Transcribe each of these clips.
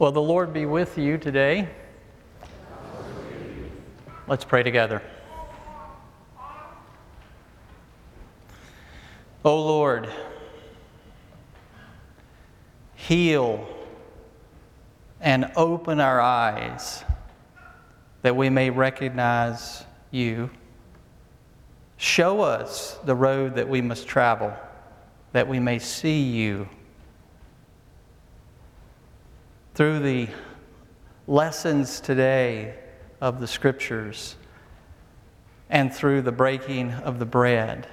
Well, the Lord be with you today. Let's pray together. O oh Lord, heal and open our eyes that we may recognize you. Show us the road that we must travel, that we may see you through the lessons today of the scriptures and through the breaking of the bread.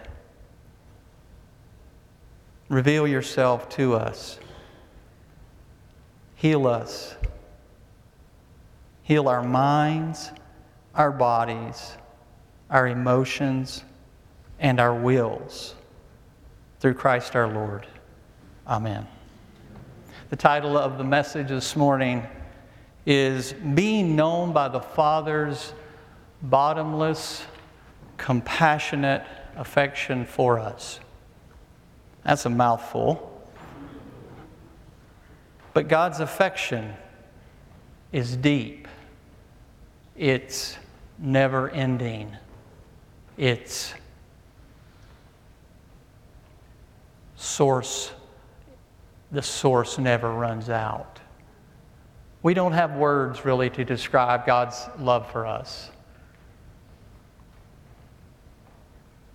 Reveal yourself to us. Heal us. Heal our minds, our bodies, our emotions, and our wills through Christ our Lord. Amen. The title of the message this morning is Being Known by the Father's Bottomless, Compassionate Affection for Us. That's a mouthful. But God's affection is deep, it's never ending, it's source the source never runs out. We don't have words really to describe God's love for us.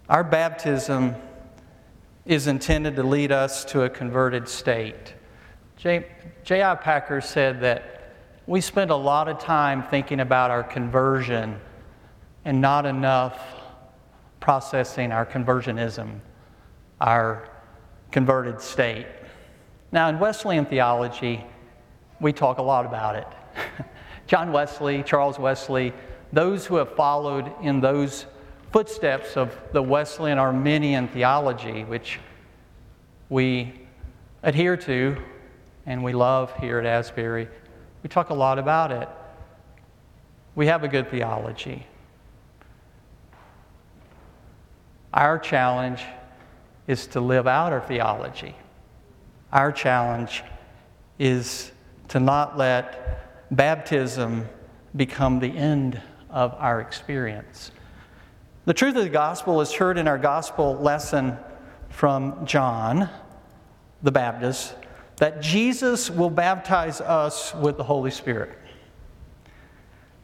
Our baptism is intended to lead us to a converted state. J.I. Packer said that we spend a lot of time thinking about our conversion and not enough processing our conversionism, our converted state. Now, in Wesleyan theology, we talk a lot about it. John Wesley, Charles Wesley, those who have followed in those footsteps of the Wesleyan Arminian theology, which we adhere to and we love here at Asbury, we talk a lot about it. We have a good theology. Our challenge is to live out our theology. Our challenge is to not let baptism become the end of our experience. The truth of the gospel is heard in our gospel lesson from John the Baptist that Jesus will baptize us with the Holy Spirit.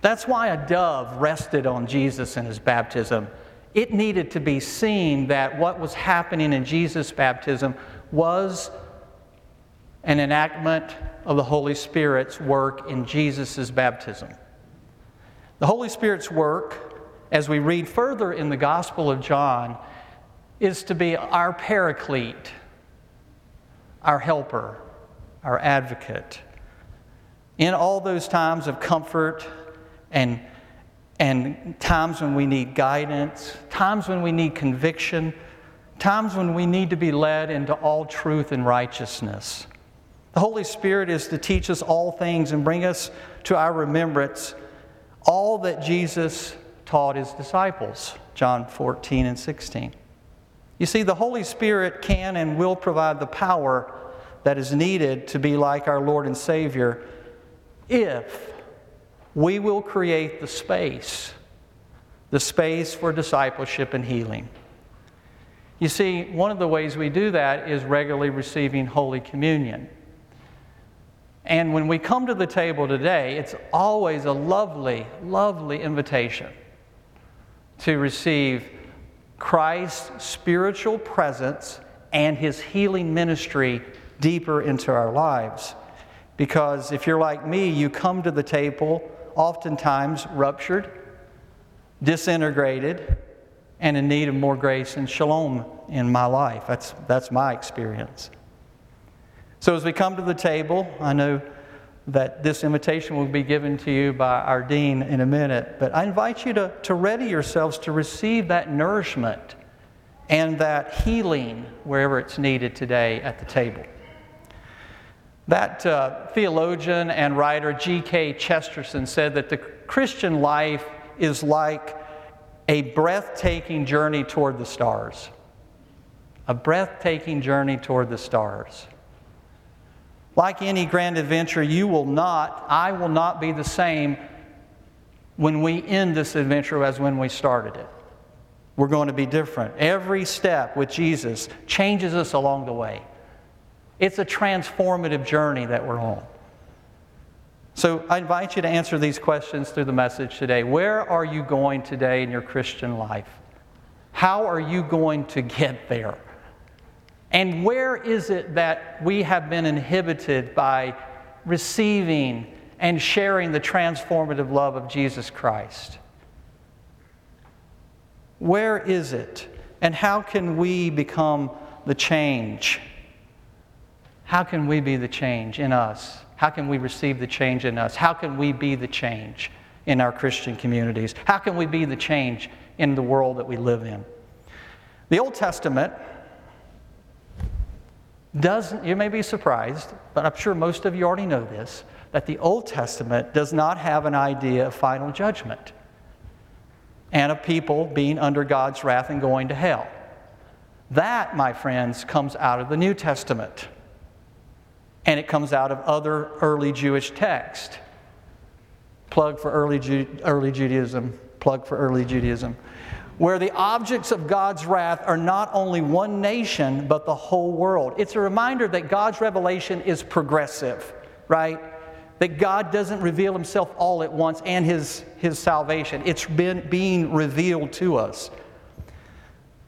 That's why a dove rested on Jesus in his baptism. It needed to be seen that what was happening in Jesus' baptism was an enactment of the Holy Spirit's work in Jesus' baptism. The Holy Spirit's work, as we read further in the Gospel of John, is to be our paraclete, our helper, our advocate. In all those times of comfort and, and times when we need guidance, times when we need conviction, times when we need to be led into all truth and righteousness. The Holy Spirit is to teach us all things and bring us to our remembrance all that Jesus taught his disciples, John 14 and 16. You see, the Holy Spirit can and will provide the power that is needed to be like our Lord and Savior if we will create the space, the space for discipleship and healing. You see, one of the ways we do that is regularly receiving Holy Communion. And when we come to the table today, it's always a lovely, lovely invitation to receive Christ's spiritual presence and his healing ministry deeper into our lives. Because if you're like me, you come to the table oftentimes ruptured, disintegrated, and in need of more grace and shalom in my life. That's, that's my experience. So, as we come to the table, I know that this invitation will be given to you by our dean in a minute, but I invite you to, to ready yourselves to receive that nourishment and that healing wherever it's needed today at the table. That uh, theologian and writer G.K. Chesterton said that the Christian life is like a breathtaking journey toward the stars. A breathtaking journey toward the stars. Like any grand adventure, you will not, I will not be the same when we end this adventure as when we started it. We're going to be different. Every step with Jesus changes us along the way. It's a transformative journey that we're on. So I invite you to answer these questions through the message today. Where are you going today in your Christian life? How are you going to get there? And where is it that we have been inhibited by receiving and sharing the transformative love of Jesus Christ? Where is it? And how can we become the change? How can we be the change in us? How can we receive the change in us? How can we be the change in our Christian communities? How can we be the change in the world that we live in? The Old Testament doesn't, you may be surprised, but I'm sure most of you already know this, that the Old Testament does not have an idea of final judgment and of people being under God's wrath and going to hell. That, my friends, comes out of the New Testament. And it comes out of other early Jewish texts. Plug for early, Ju- early Judaism, plug for early Judaism where the objects of God's wrath are not only one nation, but the whole world. It's a reminder that God's revelation is progressive, right? That God doesn't reveal himself all at once and his, his salvation. It's been being revealed to us.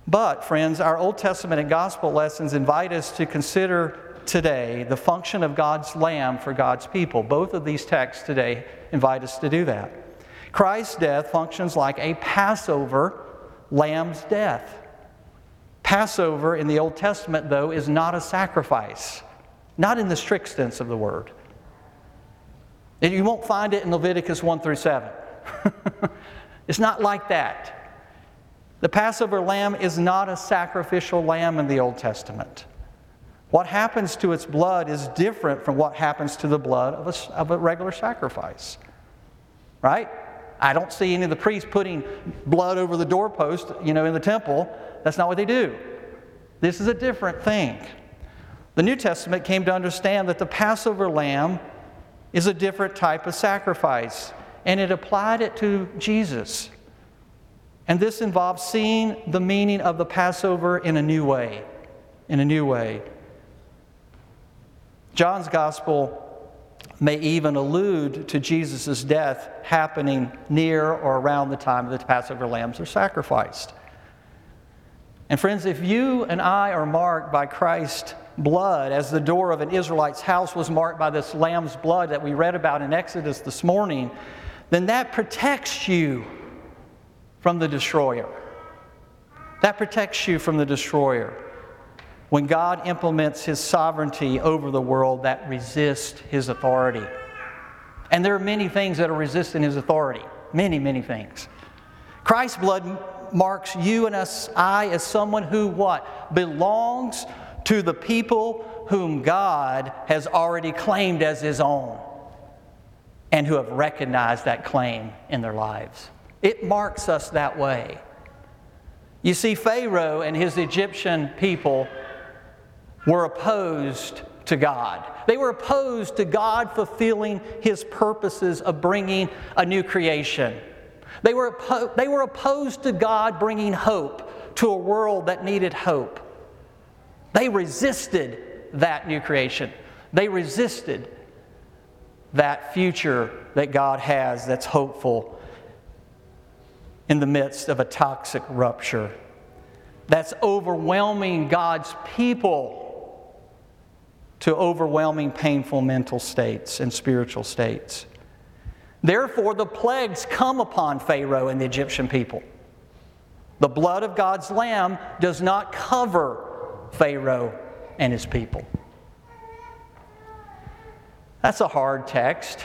But, friends, our Old Testament and gospel lessons invite us to consider today the function of God's Lamb for God's people. Both of these texts today invite us to do that. Christ's death functions like a Passover lamb's death. Passover in the Old Testament, though, is not a sacrifice, not in the strict sense of the word. And You won't find it in Leviticus 1 through 7. it's not like that. The Passover lamb is not a sacrificial lamb in the Old Testament. What happens to its blood is different from what happens to the blood of a, of a regular sacrifice. Right? I don't see any of the priests putting blood over the doorpost, you know, in the temple. That's not what they do. This is a different thing. The New Testament came to understand that the Passover lamb is a different type of sacrifice, and it applied it to Jesus. And this involves seeing the meaning of the Passover in a new way. In a new way. John's gospel may even allude to Jesus' death happening near or around the time the Passover lambs are sacrificed. And friends, if you and I are marked by Christ's blood, as the door of an Israelite's house was marked by this lamb's blood that we read about in Exodus this morning, then that protects you from the destroyer. That protects you from the destroyer when God implements his sovereignty over the world that resist his authority. And there are many things that are resisting his authority. Many, many things. Christ's blood marks you and us, I, as someone who what? Belongs to the people whom God has already claimed as his own and who have recognized that claim in their lives. It marks us that way. You see, Pharaoh and his Egyptian people were opposed to God. They were opposed to God fulfilling His purposes of bringing a new creation. They were, oppo- they were opposed to God bringing hope to a world that needed hope. They resisted that new creation. They resisted that future that God has that's hopeful in the midst of a toxic rupture that's overwhelming God's people to overwhelming, painful mental states and spiritual states. Therefore, the plagues come upon Pharaoh and the Egyptian people. The blood of God's Lamb does not cover Pharaoh and his people. That's a hard text.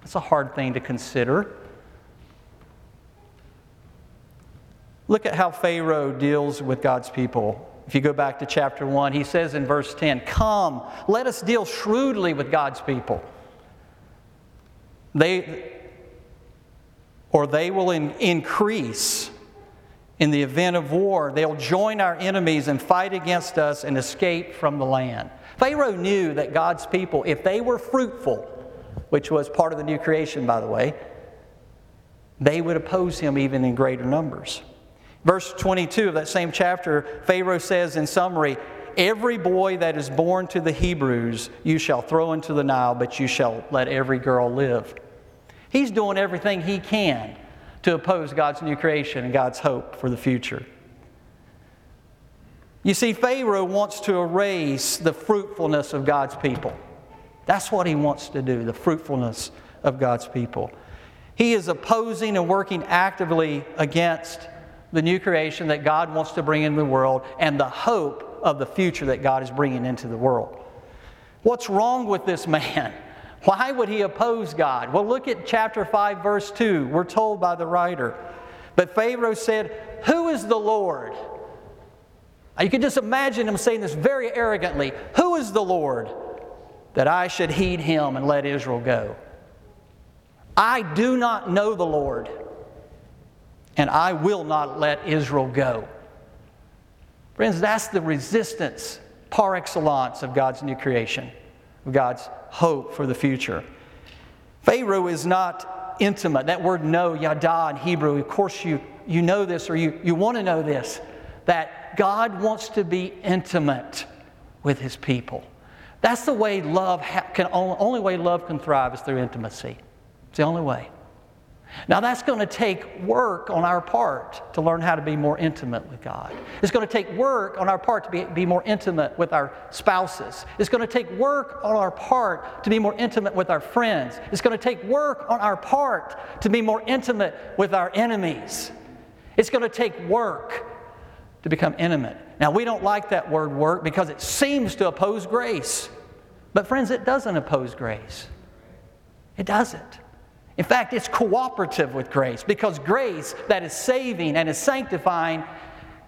That's a hard thing to consider. Look at how Pharaoh deals with God's people if you go back to chapter 1, he says in verse 10, Come, let us deal shrewdly with God's people. They, or they will in, increase in the event of war. They'll join our enemies and fight against us and escape from the land. Pharaoh knew that God's people, if they were fruitful, which was part of the new creation, by the way, they would oppose him even in greater numbers. Verse 22 of that same chapter, Pharaoh says in summary, Every boy that is born to the Hebrews you shall throw into the Nile, but you shall let every girl live. He's doing everything he can to oppose God's new creation and God's hope for the future. You see, Pharaoh wants to erase the fruitfulness of God's people. That's what he wants to do, the fruitfulness of God's people. He is opposing and working actively against the new creation that God wants to bring into the world and the hope of the future that God is bringing into the world. What's wrong with this man? Why would he oppose God? Well, look at chapter 5, verse 2. We're told by the writer. But Pharaoh said, Who is the Lord? You can just imagine him saying this very arrogantly Who is the Lord that I should heed him and let Israel go? I do not know the Lord, and I will not let Israel go. Friends, that's the resistance par excellence of God's new creation, of God's hope for the future. Pharaoh is not intimate. That word know, yada in Hebrew, of course you, you know this or you, you want to know this, that God wants to be intimate with his people. That's the way love ha- can only way love can thrive is through intimacy. It's the only way. Now, that's going to take work on our part to learn how to be more intimate with God. It's going to take work on our part to be, be more intimate with our spouses. It's going to take work on our part to be more intimate with our friends. It's going to take work on our part to be more intimate with our enemies. It's going to take work to become intimate. Now, we don't like that word work because it seems to oppose grace. But, friends, it doesn't oppose grace. It doesn't. In fact, it's cooperative with grace because grace that is saving and is sanctifying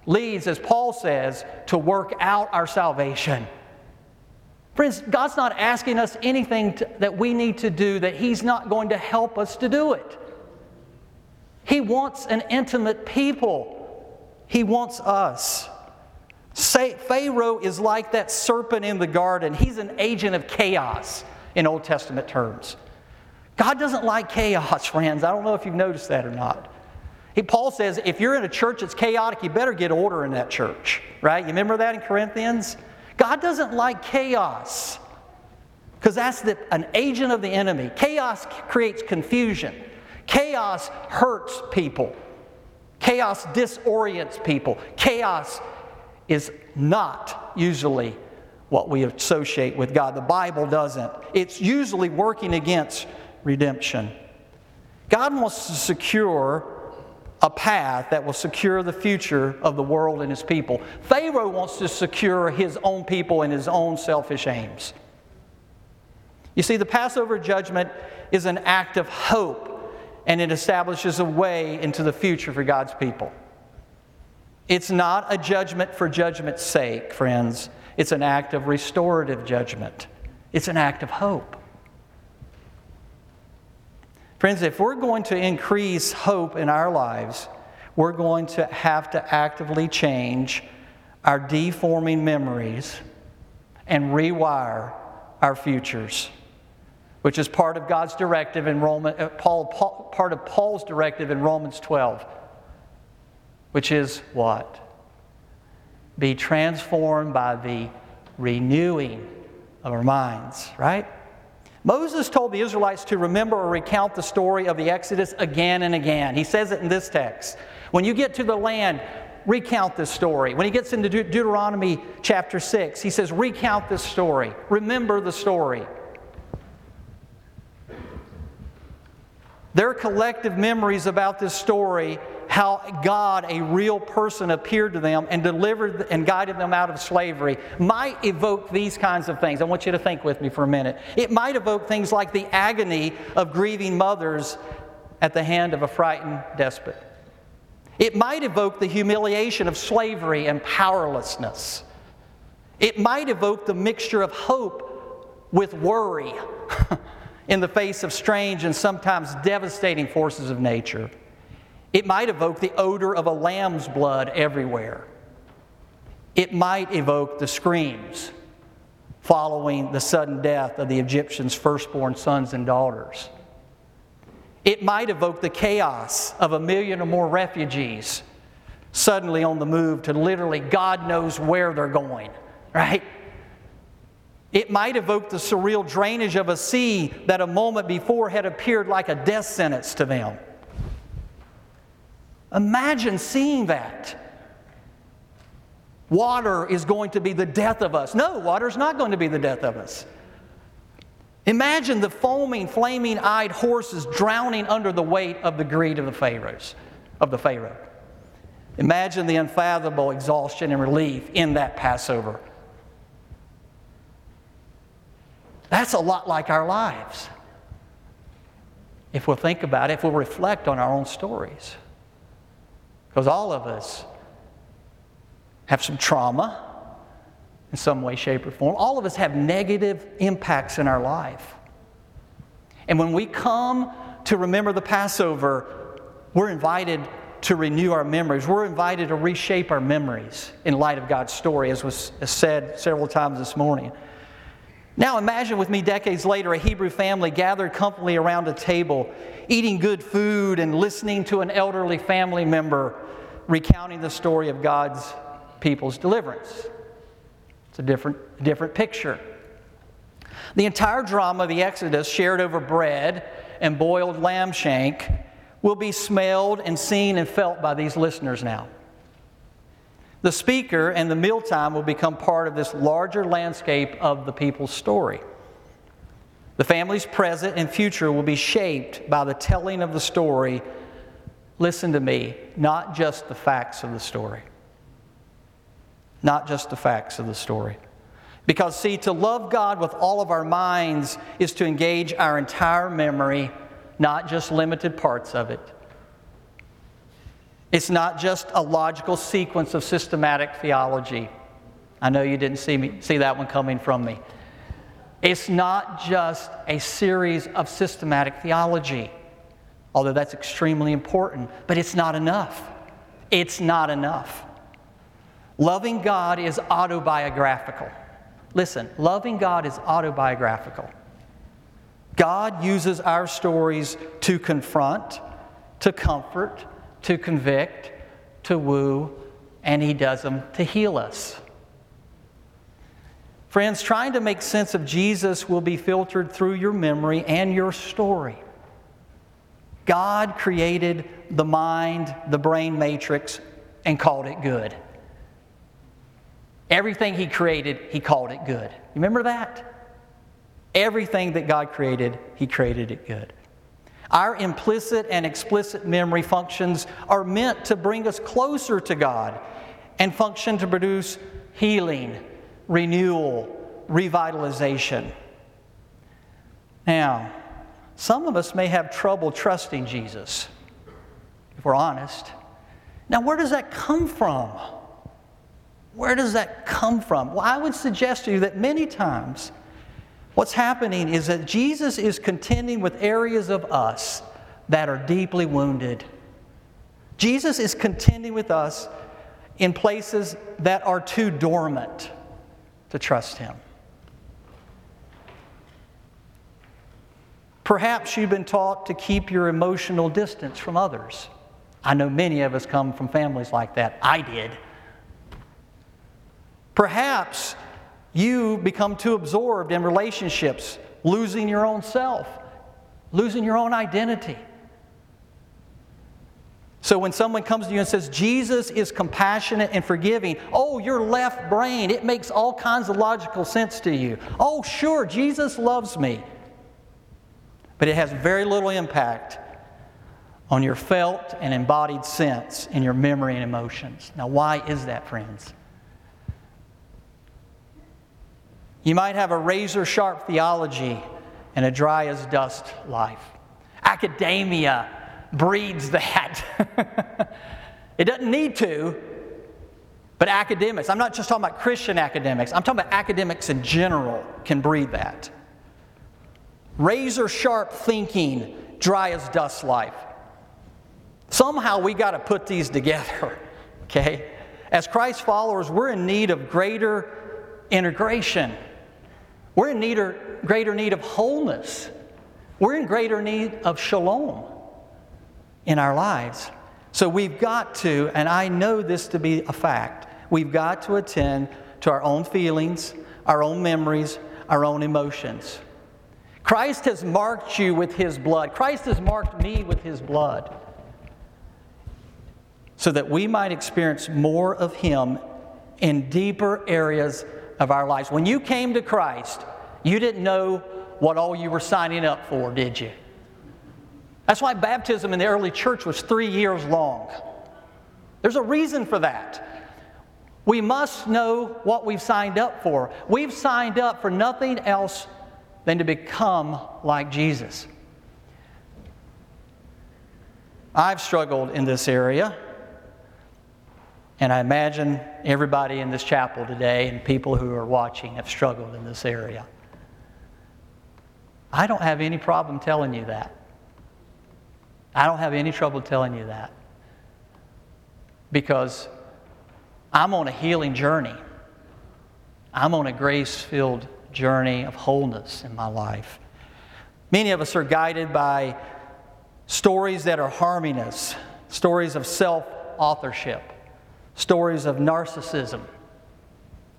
leads, as Paul says, to work out our salvation. Friends, God's not asking us anything to, that we need to do that He's not going to help us to do it. He wants an intimate people, He wants us. Say, Pharaoh is like that serpent in the garden, he's an agent of chaos in Old Testament terms. God doesn't like chaos, friends. I don't know if you've noticed that or not. He, Paul says if you're in a church that's chaotic, you better get order in that church, right? You remember that in Corinthians? God doesn't like chaos because that's the, an agent of the enemy. Chaos creates confusion, chaos hurts people, chaos disorients people. Chaos is not usually what we associate with God. The Bible doesn't. It's usually working against redemption. God wants to secure a path that will secure the future of the world and his people. Pharaoh wants to secure his own people and his own selfish aims. You see, the Passover judgment is an act of hope and it establishes a way into the future for God's people. It's not a judgment for judgment's sake, friends. It's an act of restorative judgment. It's an act of hope. Friends, if we're going to increase hope in our lives, we're going to have to actively change our deforming memories and rewire our futures, which is part of God's directive in Roman, uh, Paul, Paul, part of Paul's directive in Romans 12, which is what? Be transformed by the renewing of our minds, right? Moses told the Israelites to remember or recount the story of the Exodus again and again. He says it in this text. When you get to the land, recount this story. When he gets into De- Deuteronomy chapter 6, he says, recount this story. Remember the story. Their collective memories about this story how God, a real person, appeared to them and delivered and guided them out of slavery might evoke these kinds of things. I want you to think with me for a minute. It might evoke things like the agony of grieving mothers at the hand of a frightened despot. It might evoke the humiliation of slavery and powerlessness. It might evoke the mixture of hope with worry in the face of strange and sometimes devastating forces of nature. It might evoke the odor of a lamb's blood everywhere. It might evoke the screams following the sudden death of the Egyptians' firstborn sons and daughters. It might evoke the chaos of a million or more refugees suddenly on the move to literally God knows where they're going, right? It might evoke the surreal drainage of a sea that a moment before had appeared like a death sentence to them. Imagine seeing that. Water is going to be the death of us. No, water is not going to be the death of us. Imagine the foaming, flaming eyed horses drowning under the weight of the greed of the Pharaohs, of the Pharaoh. Imagine the unfathomable exhaustion and relief in that Passover. That's a lot like our lives. If we'll think about it, if we'll reflect on our own stories. Because all of us have some trauma in some way, shape, or form. All of us have negative impacts in our life. And when we come to remember the Passover, we're invited to renew our memories. We're invited to reshape our memories in light of God's story, as was said several times this morning. Now imagine with me decades later a Hebrew family gathered comfortably around a table, eating good food and listening to an elderly family member recounting the story of God's people's deliverance. It's a different, different picture. The entire drama of the Exodus, shared over bread and boiled lamb shank, will be smelled and seen and felt by these listeners now. The speaker and the mealtime will become part of this larger landscape of the people's story. The family's present and future will be shaped by the telling of the story. Listen to me, not just the facts of the story. Not just the facts of the story. Because, see, to love God with all of our minds is to engage our entire memory, not just limited parts of it. It's not just a logical sequence of systematic theology. I know you didn't see, me, see that one coming from me. It's not just a series of systematic theology, although that's extremely important, but it's not enough. It's not enough. Loving God is autobiographical. Listen, loving God is autobiographical. God uses our stories to confront, to comfort, to convict, to woo, and He does them to heal us. Friends, trying to make sense of Jesus will be filtered through your memory and your story. God created the mind, the brain matrix, and called it good. Everything He created, He called it good. Remember that? Everything that God created, He created it good. Our implicit and explicit memory functions are meant to bring us closer to God and function to produce healing, renewal, revitalization. Now, some of us may have trouble trusting Jesus, if we're honest. Now, where does that come from? Where does that come from? Well, I would suggest to you that many times What's happening is that Jesus is contending with areas of us that are deeply wounded. Jesus is contending with us in places that are too dormant to trust Him. Perhaps you've been taught to keep your emotional distance from others. I know many of us come from families like that. I did. Perhaps you become too absorbed in relationships, losing your own self, losing your own identity. So when someone comes to you and says, Jesus is compassionate and forgiving, oh, your left brain, it makes all kinds of logical sense to you. Oh, sure, Jesus loves me. But it has very little impact on your felt and embodied sense in your memory and emotions. Now, why is that, friends? You might have a razor sharp theology and a dry as dust life. Academia breeds that. it doesn't need to, but academics, I'm not just talking about Christian academics, I'm talking about academics in general can breed that. Razor sharp thinking, dry as dust life. Somehow we got to put these together, okay? As Christ followers, we're in need of greater integration. We're in greater need of wholeness. We're in greater need of shalom in our lives. So we've got to, and I know this to be a fact, we've got to attend to our own feelings, our own memories, our own emotions. Christ has marked you with His blood. Christ has marked me with His blood so that we might experience more of Him in deeper areas of our lives. When you came to Christ, you didn't know what all you were signing up for, did you? That's why baptism in the early church was three years long. There's a reason for that. We must know what we've signed up for. We've signed up for nothing else than to become like Jesus. I've struggled in this area, and I imagine everybody in this chapel today and people who are watching have struggled in this area. I don't have any problem telling you that. I don't have any trouble telling you that. Because I'm on a healing journey. I'm on a grace filled journey of wholeness in my life. Many of us are guided by stories that are harming us, stories of self authorship, stories of narcissism,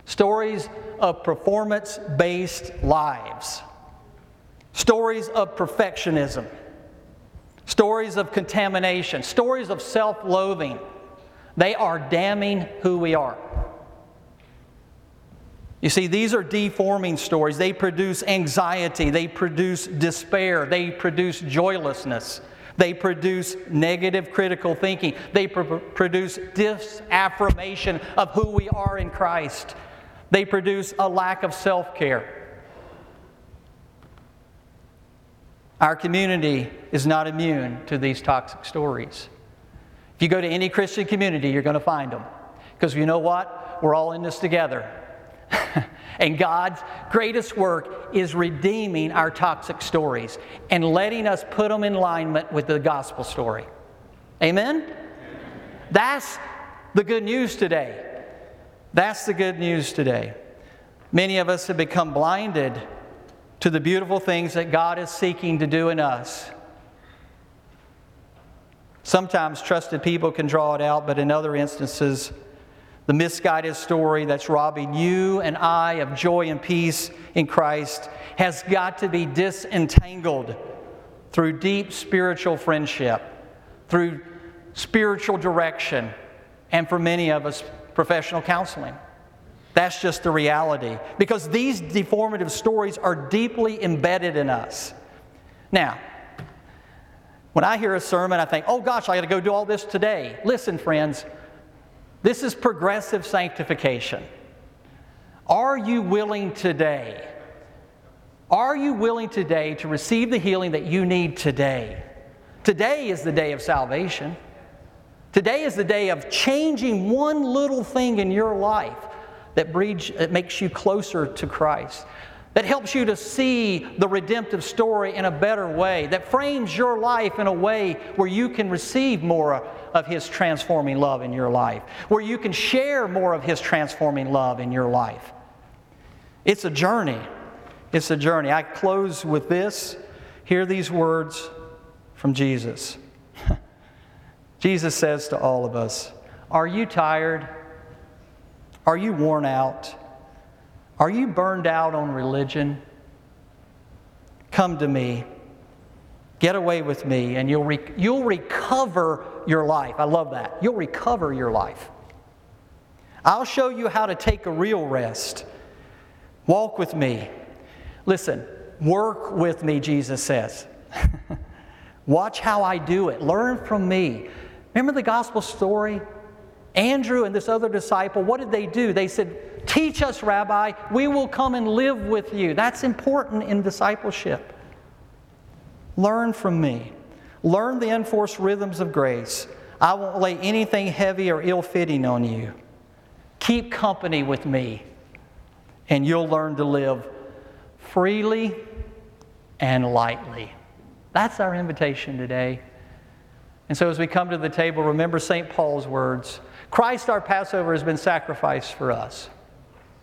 stories of performance based lives, stories of perfectionism, stories of contamination, stories of self loathing. They are damning who we are. You see, these are deforming stories. They produce anxiety, they produce despair, they produce joylessness, they produce negative critical thinking, they pr- produce disaffirmation of who we are in Christ, they produce a lack of self care. Our community is not immune to these toxic stories. If you go to any Christian community, you're going to find them. Because you know what? We're all in this together. and God's greatest work is redeeming our toxic stories and letting us put them in alignment with the gospel story. Amen? That's the good news today. That's the good news today. Many of us have become blinded to the beautiful things that God is seeking to do in us. Sometimes trusted people can draw it out, but in other instances, the misguided story that's robbing you and I of joy and peace in Christ has got to be disentangled through deep spiritual friendship, through spiritual direction, and for many of us, professional counseling. That's just the reality. Because these deformative stories are deeply embedded in us. Now, when I hear a sermon, I think, oh gosh, I got to go do all this today. Listen, friends, this is progressive sanctification. Are you willing today? Are you willing today to receive the healing that you need today? Today is the day of salvation. Today is the day of changing one little thing in your life that, breeds, that makes you closer to Christ, that helps you to see the redemptive story in a better way, that frames your life in a way where you can receive more of His transforming love in your life, where you can share more of His transforming love in your life. It's a journey. It's a journey. I close with this. Hear these words from Jesus. Jesus says to all of us Are you tired? Are you worn out? Are you burned out on religion? Come to me. Get away with me, and you'll, re- you'll recover your life. I love that. You'll recover your life. I'll show you how to take a real rest. Walk with me. Listen, work with me, Jesus says. Watch how I do it. Learn from me. Remember the gospel story? Andrew and this other disciple, what did they do? They said, Teach us, Rabbi, we will come and live with you. That's important in discipleship. Learn from me. Learn the enforced rhythms of grace. I won't lay anything heavy or ill fitting on you. Keep company with me, and you'll learn to live freely and lightly. That's our invitation today. And so as we come to the table, remember St. Paul's words Christ, our Passover, has been sacrificed for us.